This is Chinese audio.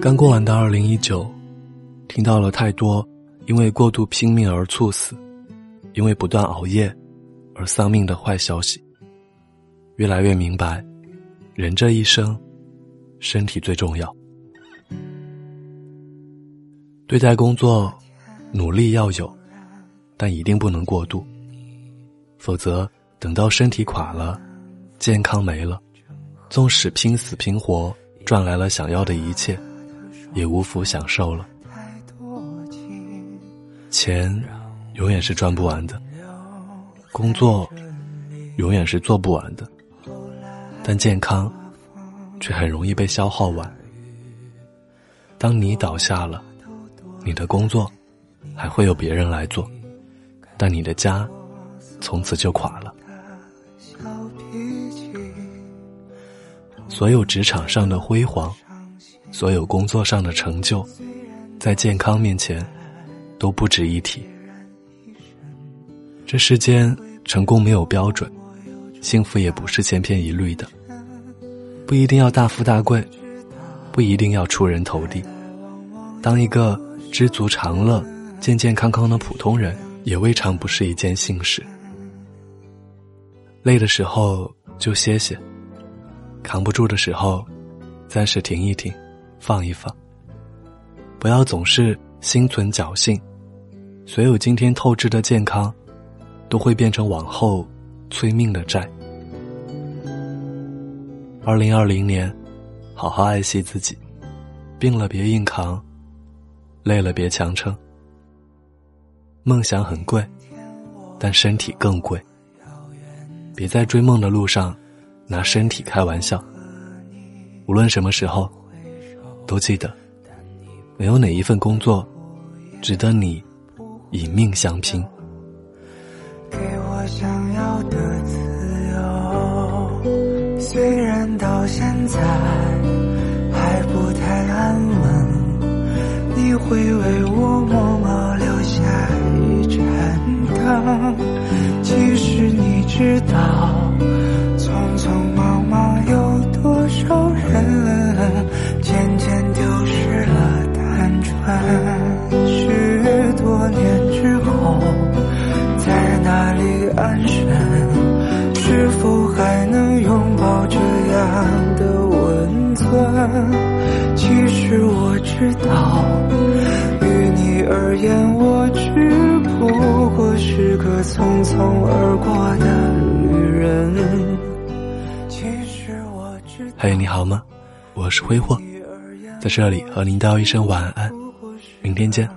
刚过完的二零一九，听到了太多因为过度拼命而猝死，因为不断熬夜而丧命的坏消息。越来越明白，人这一生，身体最重要。对待工作，努力要有，但一定不能过度，否则等到身体垮了，健康没了，纵使拼死拼活赚来了想要的一切。也无福享受了。钱永远是赚不完的，工作永远是做不完的，但健康却很容易被消耗完。当你倒下了，你的工作还会有别人来做，但你的家从此就垮了。所有职场上的辉煌。所有工作上的成就，在健康面前都不值一提。这世间成功没有标准，幸福也不是千篇一律的。不一定要大富大贵，不一定要出人头地。当一个知足常乐、健健康康的普通人，也未尝不是一件幸事。累的时候就歇歇，扛不住的时候，暂时停一停。放一放，不要总是心存侥幸，所有今天透支的健康，都会变成往后催命的债。二零二零年，好好爱惜自己，病了别硬扛，累了别强撑。梦想很贵，但身体更贵，别在追梦的路上拿身体开玩笑。无论什么时候。都记得，没有哪一份工作值得你以命相拼。给我想要的自由，虽然到现在还不太安稳，你会为我默默留下一盏灯。其实你知道，哪里安身？是否还能拥抱这样的温存？其实我知道，于你而言，我只不过是个匆匆而过的旅人。其实我知道，嘿，你好吗？我是挥霍。在这里和您道一声晚安，明天见。